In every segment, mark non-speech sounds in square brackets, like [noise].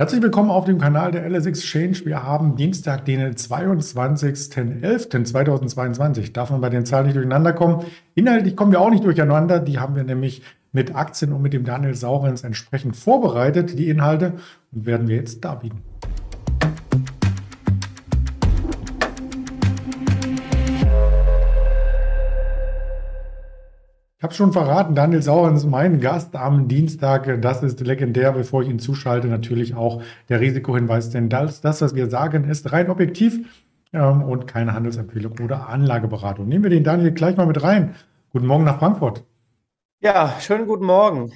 Herzlich willkommen auf dem Kanal der LS Exchange. Wir haben Dienstag, den 22.11.2022. Darf man bei den Zahlen nicht durcheinander kommen? Inhaltlich kommen wir auch nicht durcheinander. Die haben wir nämlich mit Aktien und mit dem Daniel Saurens entsprechend vorbereitet, die Inhalte, und werden wir jetzt darbieten. Habe schon verraten, Daniel Saurens, mein Gast am Dienstag. Das ist legendär, bevor ich ihn zuschalte. Natürlich auch der Risikohinweis, denn das, das was wir sagen, ist rein objektiv ähm, und keine Handelsempfehlung oder Anlageberatung. Nehmen wir den Daniel gleich mal mit rein. Guten Morgen nach Frankfurt. Ja, schönen guten Morgen.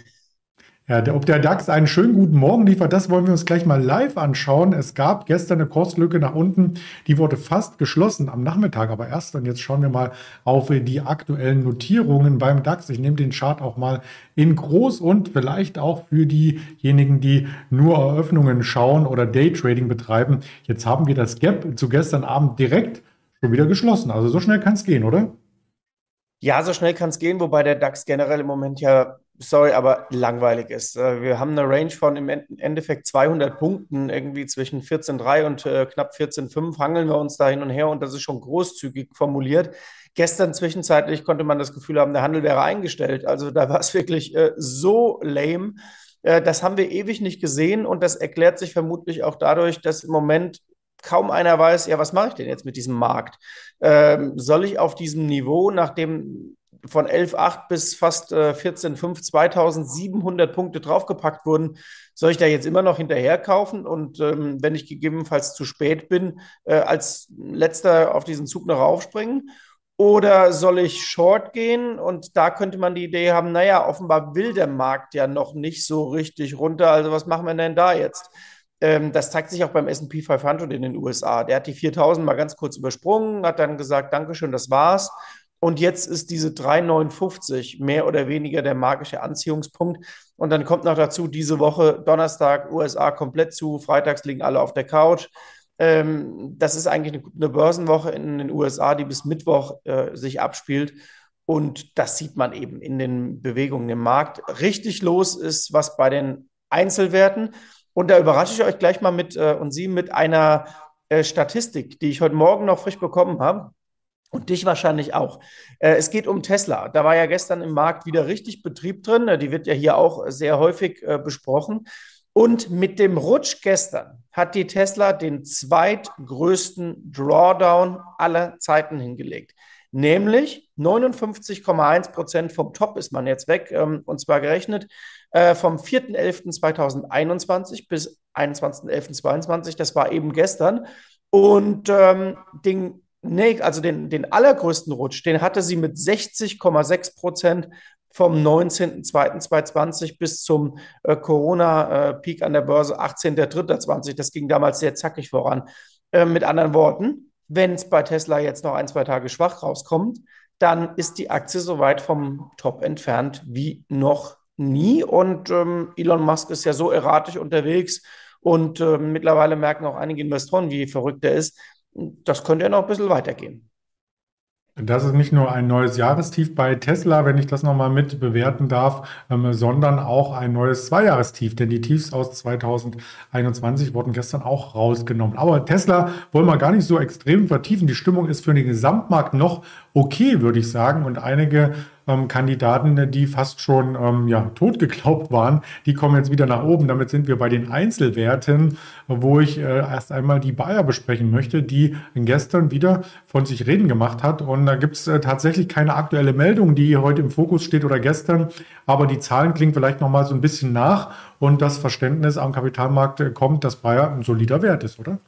Ja, ob der DAX einen schönen guten Morgen liefert, das wollen wir uns gleich mal live anschauen. Es gab gestern eine Kurslücke nach unten, die wurde fast geschlossen am Nachmittag, aber erst. Und jetzt schauen wir mal auf die aktuellen Notierungen beim DAX. Ich nehme den Chart auch mal in groß und vielleicht auch für diejenigen, die nur Eröffnungen schauen oder Daytrading betreiben. Jetzt haben wir das Gap zu gestern Abend direkt schon wieder geschlossen. Also so schnell kann es gehen, oder? Ja, so schnell kann es gehen, wobei der DAX generell im Moment ja sorry, aber langweilig ist. Äh, wir haben eine Range von im Endeffekt 200 Punkten, irgendwie zwischen 14,3 und äh, knapp 14,5 hangeln wir uns da hin und her und das ist schon großzügig formuliert. Gestern zwischenzeitlich konnte man das Gefühl haben, der Handel wäre eingestellt. Also da war es [laughs] wirklich äh, so lame. Äh, das haben wir ewig nicht gesehen und das erklärt sich vermutlich auch dadurch, dass im Moment kaum einer weiß, ja, was mache ich denn jetzt mit diesem Markt? Ähm, soll ich auf diesem Niveau, nachdem von 11,8 bis fast äh, 14,5, 2700 Punkte draufgepackt wurden, soll ich da jetzt immer noch hinterher kaufen und ähm, wenn ich gegebenenfalls zu spät bin, äh, als letzter auf diesen Zug noch aufspringen? Oder soll ich short gehen? Und da könnte man die Idee haben, naja, offenbar will der Markt ja noch nicht so richtig runter. Also was machen wir denn da jetzt? Ähm, das zeigt sich auch beim S&P 500 in den USA. Der hat die 4000 mal ganz kurz übersprungen, hat dann gesagt, Dankeschön, das war's und jetzt ist diese 3,59 mehr oder weniger der magische Anziehungspunkt. Und dann kommt noch dazu, diese Woche Donnerstag USA komplett zu, freitags liegen alle auf der Couch. Ähm, das ist eigentlich eine, eine, Börsenwoche in den USA, die bis Mittwoch äh, sich abspielt. Und das sieht man eben in den Bewegungen im Markt. Richtig los ist was bei den Einzelwerten. Und da überrasche ich euch gleich mal mit äh, und Sie mit einer äh, Statistik, die ich heute Morgen noch frisch bekommen habe. Und dich wahrscheinlich auch. Äh, es geht um Tesla. Da war ja gestern im Markt wieder richtig Betrieb drin. Die wird ja hier auch sehr häufig äh, besprochen. Und mit dem Rutsch gestern hat die Tesla den zweitgrößten Drawdown aller Zeiten hingelegt. Nämlich 59,1 Prozent vom Top ist man jetzt weg. Ähm, und zwar gerechnet äh, vom 4.11.2021 bis 21.11.22. Das war eben gestern. Und ähm, den Nee, also den, den allergrößten Rutsch, den hatte sie mit 60,6 Prozent vom 19.02.2020 bis zum äh, Corona-Peak an der Börse 18.03.2020. Das ging damals sehr zackig voran. Äh, mit anderen Worten, wenn es bei Tesla jetzt noch ein, zwei Tage schwach rauskommt, dann ist die Aktie so weit vom Top entfernt wie noch nie. Und ähm, Elon Musk ist ja so erratisch unterwegs und äh, mittlerweile merken auch einige Investoren, wie verrückt er ist das könnte ja noch ein bisschen weitergehen. Das ist nicht nur ein neues Jahrestief bei Tesla, wenn ich das nochmal mit bewerten darf, ähm, sondern auch ein neues Zweijahrestief, denn die Tiefs aus 2021 wurden gestern auch rausgenommen. Aber Tesla wollen wir gar nicht so extrem vertiefen. Die Stimmung ist für den Gesamtmarkt noch okay, würde ich sagen. Und einige ähm, Kandidaten, die fast schon ähm, ja, tot geglaubt waren, die kommen jetzt wieder nach oben. Damit sind wir bei den Einzelwerten, wo ich äh, erst einmal die Bayer besprechen möchte, die gestern wieder von sich reden gemacht hat. Und da gibt es äh, tatsächlich keine aktuelle Meldung, die heute im Fokus steht oder gestern, aber die Zahlen klingen vielleicht noch mal so ein bisschen nach und das Verständnis am Kapitalmarkt äh, kommt, dass Bayer ein solider Wert ist, oder?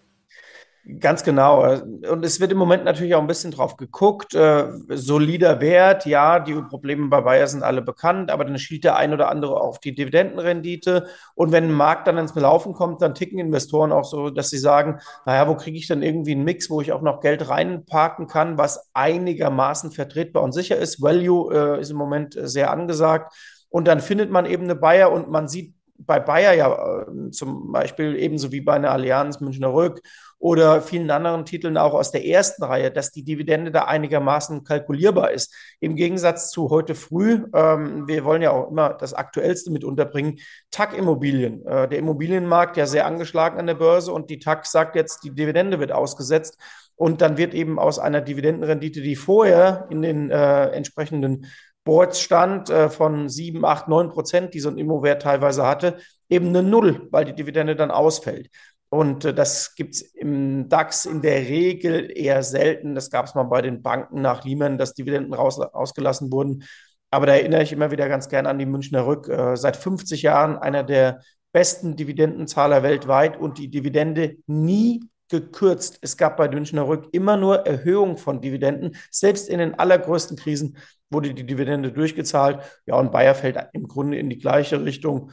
Ganz genau. Und es wird im Moment natürlich auch ein bisschen drauf geguckt. Äh, solider Wert, ja, die Probleme bei Bayer sind alle bekannt, aber dann schielt der ein oder andere auf die Dividendenrendite. Und wenn ein Markt dann ins Laufen kommt, dann ticken Investoren auch so, dass sie sagen, naja, wo kriege ich dann irgendwie einen Mix, wo ich auch noch Geld reinparken kann, was einigermaßen vertretbar und sicher ist. Value äh, ist im Moment sehr angesagt. Und dann findet man eben eine Bayer und man sieht bei Bayer ja äh, zum Beispiel ebenso wie bei einer Allianz Münchner Rück oder vielen anderen Titeln auch aus der ersten Reihe, dass die Dividende da einigermaßen kalkulierbar ist. Im Gegensatz zu heute früh, ähm, wir wollen ja auch immer das Aktuellste mit unterbringen, TAC-Immobilien. Äh, der Immobilienmarkt ja sehr angeschlagen an der Börse und die TAC sagt jetzt, die Dividende wird ausgesetzt. Und dann wird eben aus einer Dividendenrendite, die vorher in den äh, entsprechenden Boards stand, äh, von 7, 8, 9 Prozent, die so ein Immowert teilweise hatte, eben eine Null, weil die Dividende dann ausfällt. Und äh, das gibt es im DAX in der Regel eher selten. Das gab es mal bei den Banken nach Lehman, dass Dividenden raus, ausgelassen wurden. Aber da erinnere ich immer wieder ganz gern an die Münchner Rück. Äh, seit 50 Jahren einer der besten Dividendenzahler weltweit und die Dividende nie gekürzt. Es gab bei Münchner Rück immer nur Erhöhung von Dividenden. Selbst in den allergrößten Krisen wurde die Dividende durchgezahlt. Ja, und Bayer fällt im Grunde in die gleiche Richtung.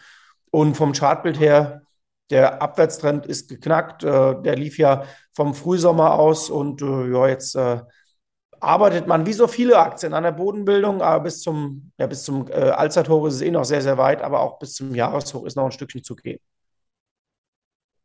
Und vom Chartbild her der Abwärtstrend ist geknackt. Äh, der lief ja vom Frühsommer aus und äh, ja, jetzt äh, arbeitet man wie so viele Aktien an der Bodenbildung, aber bis zum, ja, bis zum Allzeithoch ist es eh noch sehr, sehr weit, aber auch bis zum Jahreshoch ist noch ein Stückchen zu gehen.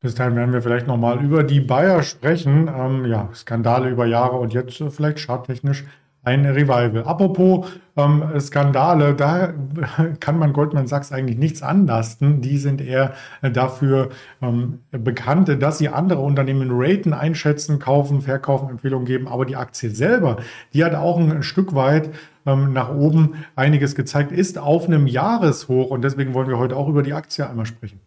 Bis dahin werden wir vielleicht nochmal über die Bayer sprechen. Ähm, ja, Skandale über Jahre und jetzt vielleicht charttechnisch ein Revival. Apropos ähm, Skandale, da [laughs] kann man Goldman Sachs eigentlich nichts anlasten. Die sind eher dafür ähm, bekannt, dass sie andere Unternehmen raten, einschätzen, kaufen, verkaufen, Empfehlungen geben. Aber die Aktie selber, die hat auch ein Stück weit ähm, nach oben einiges gezeigt, ist auf einem Jahreshoch. Und deswegen wollen wir heute auch über die Aktie einmal sprechen.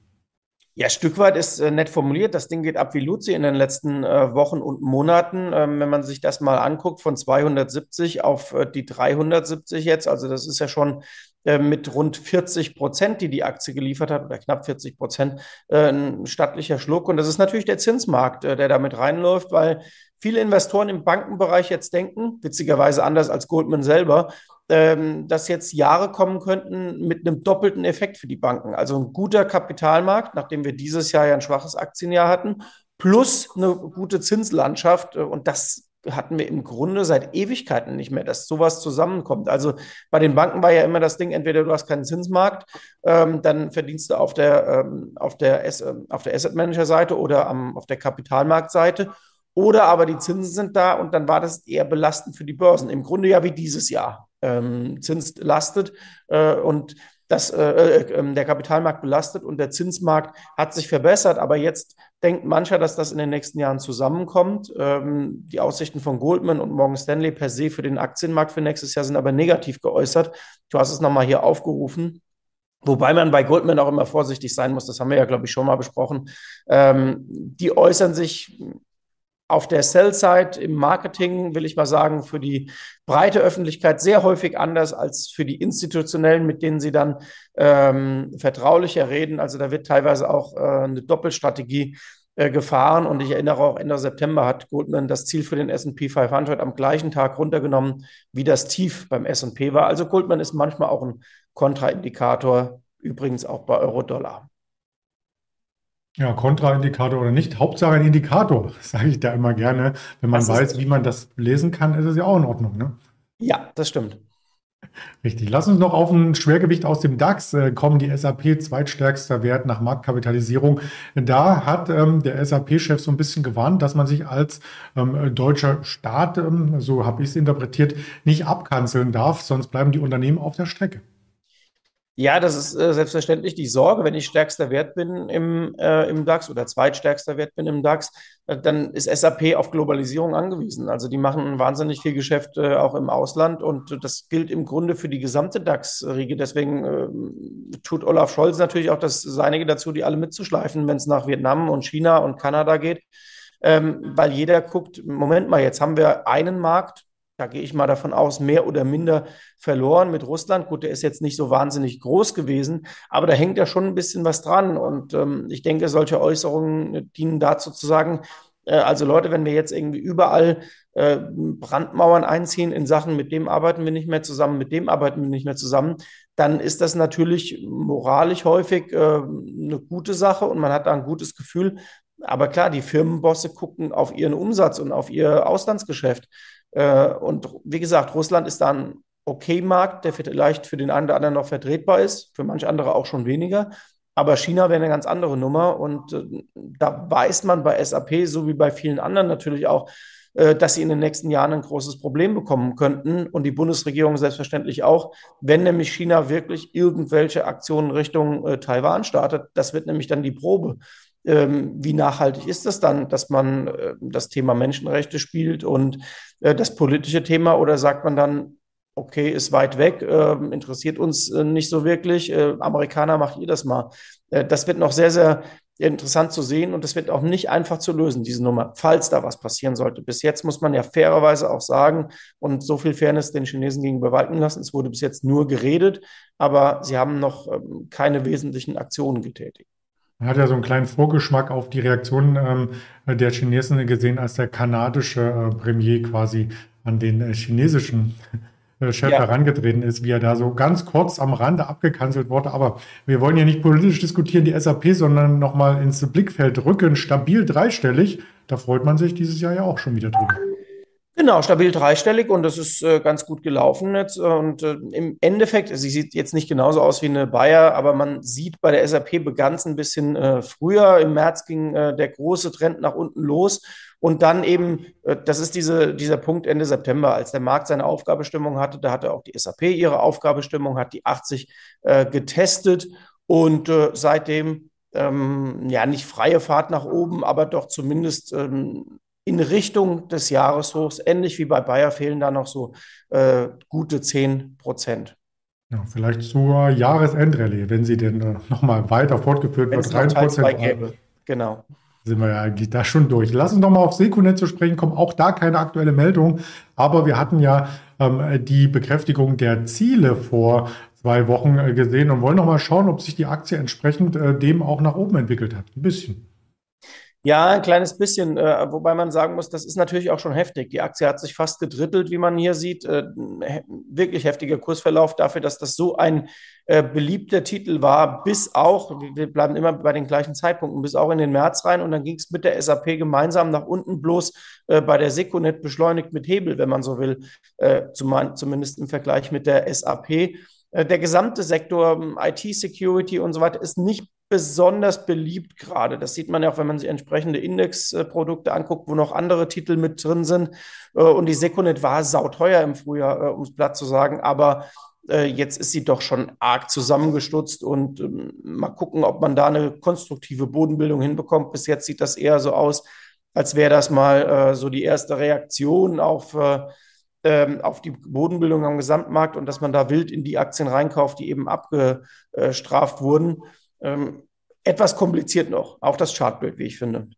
Ja, Stück weit ist äh, nett formuliert. Das Ding geht ab wie Luzi in den letzten äh, Wochen und Monaten. Ähm, wenn man sich das mal anguckt, von 270 auf äh, die 370 jetzt, also das ist ja schon äh, mit rund 40 Prozent, die die Aktie geliefert hat, oder knapp 40 Prozent, äh, ein stattlicher Schluck. Und das ist natürlich der Zinsmarkt, äh, der damit reinläuft, weil viele Investoren im Bankenbereich jetzt denken, witzigerweise anders als Goldman selber, ähm, dass jetzt Jahre kommen könnten mit einem doppelten Effekt für die Banken. Also ein guter Kapitalmarkt, nachdem wir dieses Jahr ja ein schwaches Aktienjahr hatten, plus eine gute Zinslandschaft. Äh, und das hatten wir im Grunde seit Ewigkeiten nicht mehr, dass sowas zusammenkommt. Also bei den Banken war ja immer das Ding, entweder du hast keinen Zinsmarkt, ähm, dann verdienst du auf der, ähm, auf der, ähm, auf der Asset Manager Seite oder am, auf der Kapitalmarktseite. Oder aber die Zinsen sind da und dann war das eher belastend für die Börsen. Im Grunde ja wie dieses Jahr ähm, Zins lastet äh, und das, äh, äh, ähm, der Kapitalmarkt belastet und der Zinsmarkt hat sich verbessert. Aber jetzt denkt mancher, dass das in den nächsten Jahren zusammenkommt. Ähm, die Aussichten von Goldman und Morgan Stanley per se für den Aktienmarkt für nächstes Jahr sind aber negativ geäußert. Du hast es nochmal hier aufgerufen. Wobei man bei Goldman auch immer vorsichtig sein muss, das haben wir ja, glaube ich, schon mal besprochen. Ähm, die äußern sich auf der Sell-Side im Marketing, will ich mal sagen, für die breite Öffentlichkeit sehr häufig anders als für die institutionellen, mit denen sie dann ähm, vertraulicher reden. Also da wird teilweise auch äh, eine Doppelstrategie äh, gefahren. Und ich erinnere auch, Ende September hat Goldman das Ziel für den S&P 500 am gleichen Tag runtergenommen, wie das Tief beim S&P war. Also Goldman ist manchmal auch ein Kontraindikator, übrigens auch bei Euro-Dollar. Ja, Kontraindikator oder nicht. Hauptsache ein Indikator, [laughs] sage ich da immer gerne. Wenn man das weiß, wie man das lesen kann, ist es ja auch in Ordnung. Ne? Ja, das stimmt. Richtig. Lass uns noch auf ein Schwergewicht aus dem DAX äh, kommen. Die SAP, zweitstärkster Wert nach Marktkapitalisierung. Da hat ähm, der SAP-Chef so ein bisschen gewarnt, dass man sich als ähm, deutscher Staat, ähm, so habe ich es interpretiert, nicht abkanzeln darf, sonst bleiben die Unternehmen auf der Strecke. Ja, das ist äh, selbstverständlich die Sorge. Wenn ich stärkster Wert bin im, äh, im DAX oder zweitstärkster Wert bin im DAX, äh, dann ist SAP auf Globalisierung angewiesen. Also die machen wahnsinnig viel Geschäft äh, auch im Ausland und das gilt im Grunde für die gesamte DAX-Riege. Deswegen äh, tut Olaf Scholz natürlich auch das Seinige dazu, die alle mitzuschleifen, wenn es nach Vietnam und China und Kanada geht. Ähm, weil jeder guckt, Moment mal, jetzt haben wir einen Markt, da gehe ich mal davon aus, mehr oder minder verloren mit Russland. Gut, der ist jetzt nicht so wahnsinnig groß gewesen, aber da hängt ja schon ein bisschen was dran. Und ähm, ich denke, solche Äußerungen dienen dazu zu sagen, äh, also Leute, wenn wir jetzt irgendwie überall äh, Brandmauern einziehen in Sachen, mit dem arbeiten wir nicht mehr zusammen, mit dem arbeiten wir nicht mehr zusammen, dann ist das natürlich moralisch häufig äh, eine gute Sache und man hat da ein gutes Gefühl. Aber klar, die Firmenbosse gucken auf ihren Umsatz und auf ihr Auslandsgeschäft. Äh, und wie gesagt, Russland ist da ein okay Markt, der vielleicht für den einen oder anderen noch vertretbar ist, für manche andere auch schon weniger. Aber China wäre eine ganz andere Nummer. Und äh, da weiß man bei SAP, so wie bei vielen anderen natürlich auch, äh, dass sie in den nächsten Jahren ein großes Problem bekommen könnten und die Bundesregierung selbstverständlich auch, wenn nämlich China wirklich irgendwelche Aktionen Richtung Taiwan startet. Das wird nämlich dann die Probe. Ähm, wie nachhaltig ist das dann, dass man äh, das Thema Menschenrechte spielt und äh, das politische Thema oder sagt man dann, okay, ist weit weg, äh, interessiert uns äh, nicht so wirklich, Amerikaner, macht ihr das mal. das wird noch sehr, sehr interessant zu sehen und das wird auch nicht einfach zu lösen, diese Nummer, falls da was passieren sollte. Bis jetzt muss man ja fairerweise auch sagen und so viel Fairness den Chinesen gegenüber walten lassen. Es wurde bis jetzt nur geredet, aber sie haben noch ähm, keine wesentlichen Aktionen getätigt. Man hat ja so einen kleinen Vorgeschmack auf die Reaktion ähm, der Chinesen gesehen, als der kanadische äh, Premier quasi an den äh, chinesischen äh, Chef ja. herangetreten ist, wie er da so ganz kurz am Rande abgekanzelt wurde. Aber wir wollen ja nicht politisch diskutieren, die SAP, sondern nochmal ins Blickfeld rücken, stabil dreistellig. Da freut man sich dieses Jahr ja auch schon wieder drüber. Genau, stabil dreistellig und das ist äh, ganz gut gelaufen jetzt. Und äh, im Endeffekt, sie sieht jetzt nicht genauso aus wie eine Bayer, aber man sieht bei der SAP begann es ein bisschen äh, früher. Im März ging äh, der große Trend nach unten los und dann eben, äh, das ist diese, dieser Punkt Ende September, als der Markt seine Aufgabestimmung hatte, da hatte auch die SAP ihre Aufgabestimmung, hat die 80 äh, getestet und seitdem ähm, ja nicht freie Fahrt nach oben, aber doch zumindest ähm, in Richtung des Jahreshochs. Ähnlich wie bei Bayer fehlen da noch so äh, gute 10 Prozent. Ja, vielleicht zur Jahresendrallye, wenn sie denn äh, nochmal weiter fortgeführt wenn wird. 3 Prozent. Genau sind wir ja eigentlich da schon durch. Lass uns doch mal auf Sekunet zu sprechen kommen. Auch da keine aktuelle Meldung. Aber wir hatten ja ähm, die Bekräftigung der Ziele vor zwei Wochen äh, gesehen und wollen noch mal schauen, ob sich die Aktie entsprechend äh, dem auch nach oben entwickelt hat. Ein bisschen. Ja, ein kleines bisschen, äh, wobei man sagen muss, das ist natürlich auch schon heftig. Die Aktie hat sich fast gedrittelt, wie man hier sieht. Äh, wirklich heftiger Kursverlauf dafür, dass das so ein äh, beliebter Titel war, bis auch, wir bleiben immer bei den gleichen Zeitpunkten, bis auch in den März rein und dann ging es mit der SAP gemeinsam nach unten, bloß äh, bei der Seconet beschleunigt mit Hebel, wenn man so will, äh, zum, zumindest im Vergleich mit der SAP. Äh, der gesamte Sektor ähm, IT-Security und so weiter ist nicht besonders beliebt gerade. Das sieht man ja auch, wenn man sich entsprechende Indexprodukte anguckt, wo noch andere Titel mit drin sind. Äh, und die Seconet war sauteuer im Frühjahr, äh, um es platt zu sagen, aber äh, jetzt ist sie doch schon arg zusammengestutzt und ähm, mal gucken, ob man da eine konstruktive Bodenbildung hinbekommt. Bis jetzt sieht das eher so aus, als wäre das mal so die erste Reaktion auf ähm, auf die Bodenbildung am Gesamtmarkt und dass man da wild in die Aktien reinkauft, die eben abgestraft wurden. Ähm, etwas kompliziert noch, auch das Chartbild, wie ich finde.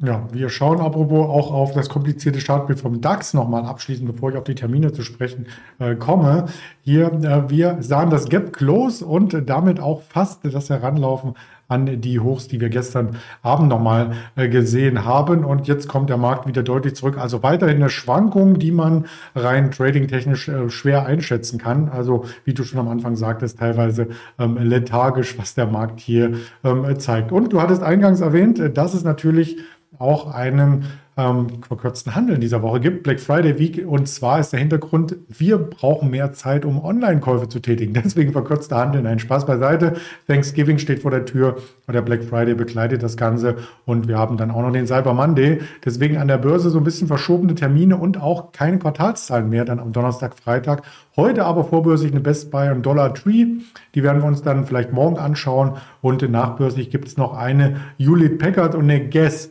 Ja, wir schauen apropos auch auf das komplizierte Chartbild vom DAX nochmal abschließend, bevor ich auf die Termine zu sprechen äh, komme. Hier, äh, wir sahen das Gap Close und damit auch fast das Heranlaufen an die Hochs, die wir gestern Abend nochmal äh, gesehen haben. Und jetzt kommt der Markt wieder deutlich zurück. Also weiterhin eine Schwankung, die man rein tradingtechnisch äh, schwer einschätzen kann. Also wie du schon am Anfang sagtest, teilweise ähm, lethargisch, was der Markt hier ähm, zeigt. Und du hattest eingangs erwähnt, äh, dass es natürlich auch einen ähm, verkürzten Handel in dieser Woche gibt, Black Friday Week. Und zwar ist der Hintergrund, wir brauchen mehr Zeit, um Online-Käufe zu tätigen. [laughs] Deswegen verkürzter Handel. Nein, Spaß beiseite. Thanksgiving steht vor der Tür und der Black Friday begleitet das Ganze. Und wir haben dann auch noch den Cyber Monday. Deswegen an der Börse so ein bisschen verschobene Termine und auch keine Quartalszahlen mehr dann am Donnerstag, Freitag. Heute aber vorbörslich eine Best Buy und Dollar Tree. Die werden wir uns dann vielleicht morgen anschauen. Und nachbörslich gibt es noch eine Hewlett Packard und eine Guess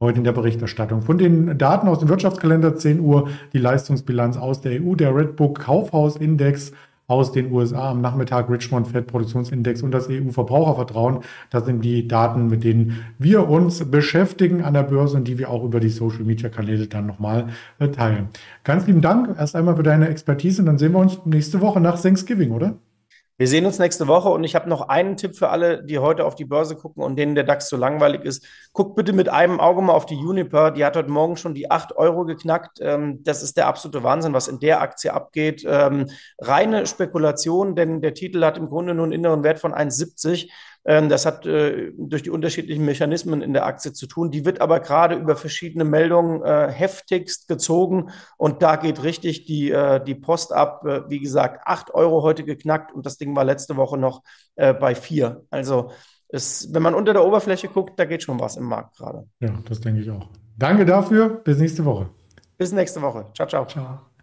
heute in der Berichterstattung. Von den Daten aus dem Wirtschaftskalender 10 Uhr die Leistungsbilanz aus der EU, der Redbook Kaufhausindex aus den USA am Nachmittag, Richmond Fed Produktionsindex und das EU-Verbrauchervertrauen. Das sind die Daten, mit denen wir uns beschäftigen an der Börse und die wir auch über die Social-Media-Kanäle dann nochmal äh, teilen. Ganz lieben Dank erst einmal für deine Expertise und dann sehen wir uns nächste Woche nach Thanksgiving, oder? Wir sehen uns nächste Woche und ich habe noch einen Tipp für alle, die heute auf die Börse gucken und denen der DAX so langweilig ist. Guckt bitte mit einem Auge mal auf die Uniper. Die hat heute Morgen schon die 8 Euro geknackt. Ähm, das ist der absolute Wahnsinn, was in der Aktie abgeht. Ähm, reine Spekulation, denn der Titel hat im Grunde nur einen inneren Wert von 1,70. Ähm, das hat äh, durch die unterschiedlichen Mechanismen in der Aktie zu tun. Die wird aber gerade über verschiedene Meldungen äh, heftigst gezogen und da geht richtig die, äh, die Post ab. Wie gesagt, 8 Euro heute geknackt und das Ding war letzte Woche noch bei 4. Also es, wenn man unter der Oberfläche guckt, da geht schon was im Markt gerade. Ja, das denke ich auch. Danke dafür. Bis nächste Woche. Bis nächste Woche. Ciao, ciao. Ciao.